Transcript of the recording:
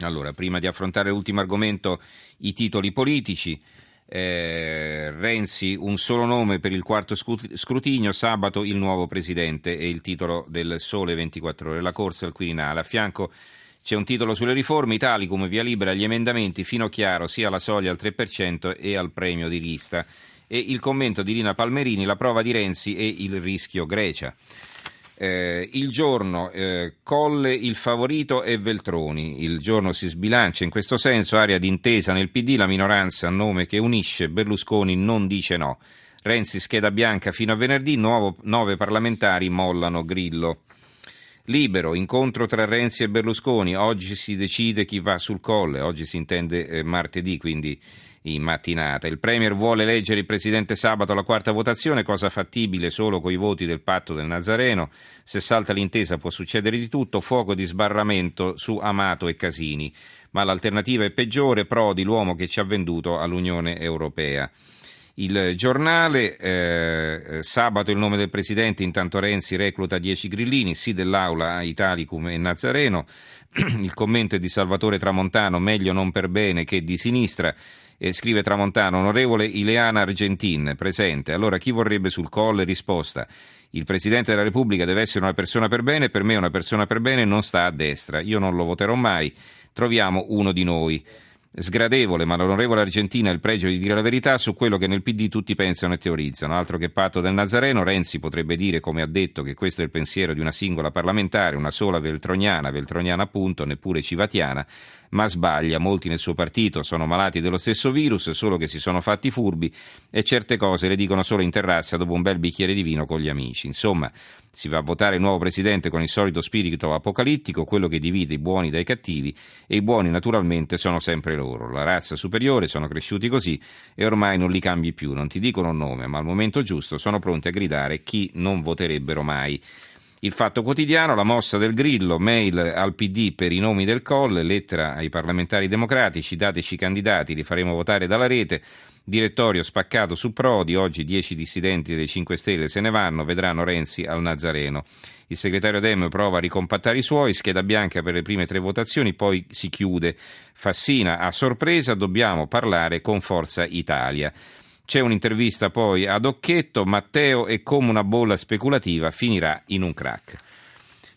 Allora, prima di affrontare l'ultimo argomento, i titoli politici. Eh, Renzi, un solo nome per il quarto scrutinio, sabato il nuovo presidente è il titolo del Sole 24 ore, la corsa al Quirinale. A fianco c'è un titolo sulle riforme, Italicum via libera agli emendamenti fino chiaro sia alla soglia al 3% e al premio di lista. E il commento di Lina Palmerini, la prova di Renzi e il rischio Grecia. Eh, il giorno eh, Colle il favorito e Veltroni. Il giorno si sbilancia in questo senso, area d'intesa nel PD, la minoranza nome che unisce Berlusconi non dice no. Renzi scheda bianca fino a venerdì, nuovo, nove parlamentari mollano Grillo. Libero, incontro tra Renzi e Berlusconi, oggi si decide chi va sul colle, oggi si intende eh, martedì, quindi in mattinata. Il Premier vuole eleggere il Presidente sabato alla quarta votazione, cosa fattibile solo con i voti del patto del Nazareno. Se salta l'intesa può succedere di tutto, fuoco di sbarramento su Amato e Casini. Ma l'alternativa è peggiore, Prodi, l'uomo che ci ha venduto all'Unione Europea. Il giornale, eh, sabato il nome del Presidente, intanto Renzi recluta 10 grillini, sì dell'Aula Italicum e Nazareno, il commento è di Salvatore Tramontano, meglio non per bene che di sinistra, e scrive Tramontano, onorevole Ileana Argentin, presente, allora chi vorrebbe sul colle? Risposta, il Presidente della Repubblica deve essere una persona per bene, per me una persona per bene non sta a destra, io non lo voterò mai, troviamo uno di noi. Sgradevole, ma l'onorevole Argentina ha il pregio di dire la verità su quello che nel PD tutti pensano e teorizzano. Altro che patto del Nazareno, Renzi potrebbe dire, come ha detto, che questo è il pensiero di una singola parlamentare, una sola veltroniana, veltroniana appunto, neppure civatiana, ma sbaglia. Molti nel suo partito sono malati dello stesso virus, solo che si sono fatti furbi e certe cose le dicono solo in terrazza dopo un bel bicchiere di vino con gli amici. Insomma, si va a votare il nuovo presidente con il solito spirito apocalittico, quello che divide i buoni dai cattivi, e i buoni naturalmente sono sempre loro. La razza superiore sono cresciuti così e ormai non li cambi più. Non ti dicono nome, ma al momento giusto sono pronti a gridare chi non voterebbero mai. Il Fatto Quotidiano, la mossa del Grillo, mail al PD per i nomi del Colle, lettera ai parlamentari democratici, dateci i candidati, li faremo votare dalla rete, direttorio spaccato su Prodi, oggi 10 dissidenti dei 5 Stelle se ne vanno, vedranno Renzi al Nazareno. Il segretario Dem prova a ricompattare i suoi, scheda bianca per le prime tre votazioni, poi si chiude. Fassina a sorpresa, dobbiamo parlare con Forza Italia. C'è un'intervista poi ad Occhetto, Matteo è come una bolla speculativa, finirà in un crack.